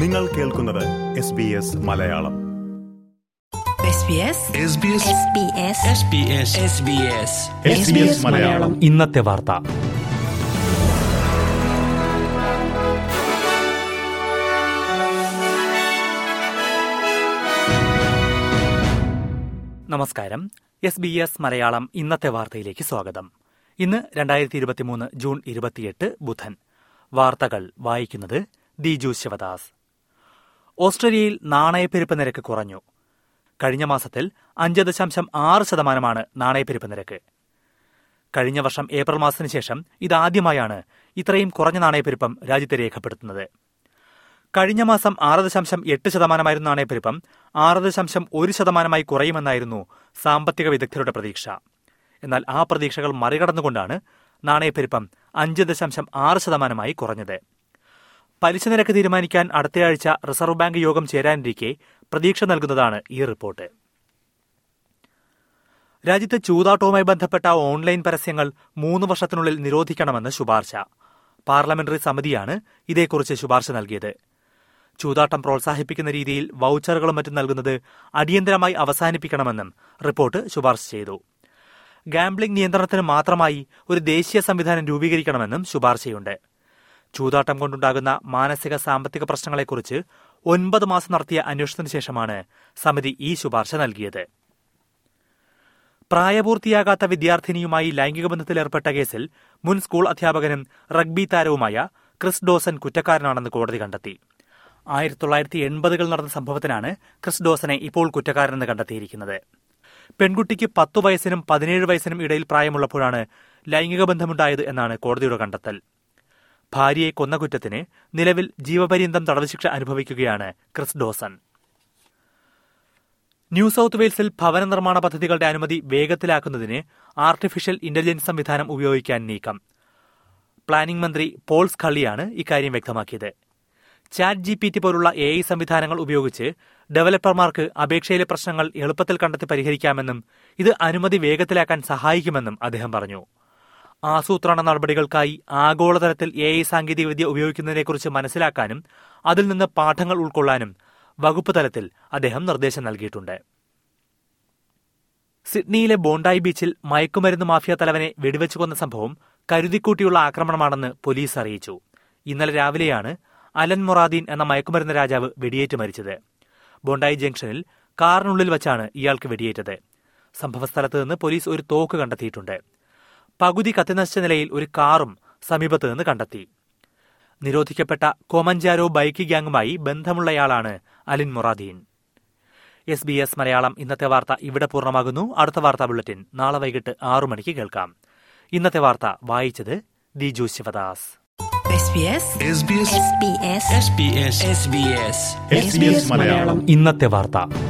നിങ്ങൾ കേൾക്കുന്നത് S B S Malayalam. SBS Malayalam. ഇന്നത്തെ വാർത്ത. നമസ്കാരം. എസ് ബി എസ് മലയാളം ഇന്നത്തെ വാർത്തയിലേക്ക് സ്വാഗതം. ഇന്ന് രണ്ടായിരത്തി ഇരുപത്തിമൂന്ന് ജൂൺ ഇരുപത്തിയെട്ട് ബുധൻ. വാർത്തകൾ വായിക്കുന്നത് ദിജു ശിവദാസ്. ഓസ്ട്രേലിയയിൽ നാണയപ്പെരുപ്പ് നിരക്ക് കുറഞ്ഞു. കഴിഞ്ഞ മാസത്തിൽ അഞ്ച് ദശാംശം ആറ് ശതമാനമാണ് നാണയപ്പെരുപ്പ് നിരക്ക്. കഴിഞ്ഞ വർഷം ഏപ്രിൽ മാസത്തിന് ശേഷം ഇതാദ്യമായാണ് ഇത്രയും കുറഞ്ഞ നാണയപ്പെരുപ്പം രാജ്യത്തെ രേഖപ്പെടുത്തുന്നത്. കഴിഞ്ഞ മാസം ആറ് ദശാംശം എട്ട് ശതമാനമായിരുന്ന നാണയപ്പെരുപ്പം ആറ് ദശാംശം ഒരു ശതമാനമായി കുറയുമെന്നായിരുന്നു സാമ്പത്തിക വിദഗ്ധരുടെ പ്രതീക്ഷ. എന്നാൽ ആ പ്രതീക്ഷകൾ മറികടന്നുകൊണ്ടാണ് നാണയപ്പെരുപ്പം അഞ്ച് ദശാംശം ആറ് ശതമാനമായി കുറഞ്ഞത്. പലിശ നിരക്ക് തീരുമാനിക്കാൻ അടുത്തയാഴ്ച റിസർവ് ബാങ്ക് യോഗം ചേരാനിരിക്കെ പ്രതീക്ഷ നൽകുന്നതാണ് ഈ റിപ്പോർട്ട്. രാജ്യത്ത് ചൂതാട്ടവുമായി ബന്ധപ്പെട്ട ഓൺലൈൻ പരസ്യങ്ങൾ മൂന്ന് വർഷത്തിനുള്ളിൽ നിരോധിക്കണമെന്ന് ശുപാർശ. പാർലമെന്ററി സമിതിയാണ് ഇതേക്കുറിച്ച് ശുപാർശ നൽകിയത്. ചൂതാട്ടം പ്രോത്സാഹിപ്പിക്കുന്ന രീതിയിൽ വൌച്ചറുകളും മറ്റും നൽകുന്നത് അടിയന്തരമായി അവസാനിപ്പിക്കണമെന്നും റിപ്പോർട്ട് ശുപാർശ ചെയ്തു. ഗാംബ്ലിംഗ് നിയന്ത്രണത്തിന് മാത്രമായി ഒരു ദേശീയ സംവിധാനം രൂപീകരിക്കണമെന്നും ശുപാർശയുണ്ട്. ചൂതാട്ടം കൊണ്ടുണ്ടാകുന്ന മാനസിക സാമ്പത്തിക പ്രശ്നങ്ങളെക്കുറിച്ച് ഒൻപത് മാസം നടത്തിയ അന്വേഷണത്തിന് ശേഷമാണ് സമിതി ഈ ശുപാർശ നൽകിയത്. പ്രായപൂർത്തിയാകാത്ത വിദ്യാർത്ഥിനിയുമായി ലൈംഗിക ബന്ധത്തിലേർപ്പെട്ട കേസിൽ മുൻ സ്കൂൾ അധ്യാപകനും റഗ്ബി താരവുമായ ക്രിസ് ഡോസൻ കുറ്റക്കാരനാണെന്ന് കോടതി കണ്ടെത്തി. ആയിരത്തി തൊള്ളായിരത്തി എൺപതുകൾ നടന്ന സംഭവത്തിനാണ് ക്രിസ് ഡോസനെ ഇപ്പോൾ കുറ്റക്കാരനെന്ന് കണ്ടെത്തിയിരിക്കുന്നത്. പെൺകുട്ടിക്ക് പത്തു വയസ്സിനും പതിനേഴ് വയസ്സിനും ഇടയിൽ പ്രായമുള്ളപ്പോഴാണ് ലൈംഗിക ബന്ധമുണ്ടായത് എന്നാണ് കോടതിയുടെ കണ്ടെത്തൽ. ഭാര്യയെ കൊന്ന കുറ്റത്തിന് നിലവിൽ ജീവപര്യന്തം തടവ് ശിക്ഷ അനുഭവിക്കുകയാണ് ക്രിസ് ഡോസൺ. ന്യൂ സൌത്ത് വെയിൽസിൽ ഭവന നിർമ്മാണ പദ്ധതികളുടെ അനുമതി വേഗത്തിലാക്കുന്നതിന് ആർട്ടിഫിഷ്യൽ ഇന്റലിജൻസ് സംവിധാനം ഉപയോഗിക്കാൻ നീക്കം. പ്ലാനിംഗ് മന്ത്രി പോൾസ് ഖള്ളിയാണ് ഇക്കാര്യം വ്യക്തമാക്കിയത്. ചാറ്റ് ജി പി ടി പോലുള്ള എ ഐ സംവിധാനങ്ങൾ ഉപയോഗിച്ച് ഡെവലപ്പർമാർക്ക് അപേക്ഷയിലെ പ്രശ്നങ്ങൾ എളുപ്പത്തിൽ കണ്ടെത്തി പരിഹരിക്കാമെന്നും ഇത് അനുമതി വേഗത്തിലാക്കാൻ സഹായിക്കുമെന്നും അദ്ദേഹം പറഞ്ഞു. ആസൂത്രണ നടപടികൾക്കായി ആഗോളതലത്തിൽ എ ഐ സാങ്കേതികവിദ്യ ഉപയോഗിക്കുന്നതിനെക്കുറിച്ച് മനസ്സിലാക്കാനും അതിൽ നിന്ന് പാഠങ്ങൾ ഉൾക്കൊള്ളാനും വകുപ്പ് തലത്തിൽ അദ്ദേഹം നിർദ്ദേശം നൽകിയിട്ടുണ്ട്. സിഡ്നിയിലെ ബോണ്ടായി ബീച്ചിൽ മയക്കുമരുന്ന് മാഫിയ തലവനെ വെടിവെച്ചു കൊന്ന സംഭവം കരുതിക്കൂട്ടിയുള്ള ആക്രമണമാണെന്ന് പോലീസ് അറിയിച്ചു. ഇന്നലെ രാവിലെയാണ് അലൻ മൊറാദീൻ എന്ന മയക്കുമരുന്ന് രാജാവ് വെടിയേറ്റ് മരിച്ചത്. ബോണ്ടായി ജംഗ്ഷനിൽ കാറിനുള്ളിൽ വച്ചാണ് ഇയാൾക്ക് വെടിയേറ്റത്. സംഭവസ്ഥലത്ത് നിന്ന് പോലീസ് ഒരു തോക്ക് കണ്ടെത്തിയിട്ടുണ്ട്. പകുതി കത്തിനശിച്ച നിലയിൽ ഒരു കാറും സമീപത്ത് നിന്ന് കണ്ടെത്തി. നിരോധിക്കപ്പെട്ട കോമഞ്ചാരോ ബൈക്ക് ഗ്യാങ്ങുമായി ബന്ധമുള്ളയാളാണ് Alin Moradin. S B S Malayalam ഇന്നത്തെ വാർത്ത ഇവിടെ പൂർണമാകുന്നു. അടുത്ത വാർത്താ ബുള്ളറ്റിൻ നാളെ വൈകിട്ട് ആറു മണിക്ക് കേൾക്കാം. ഇന്നത്തെ വാർത്ത വായിച്ചത് ദിജു ശിവദാസ്. ഇന്നത്തെ വാർത്ത.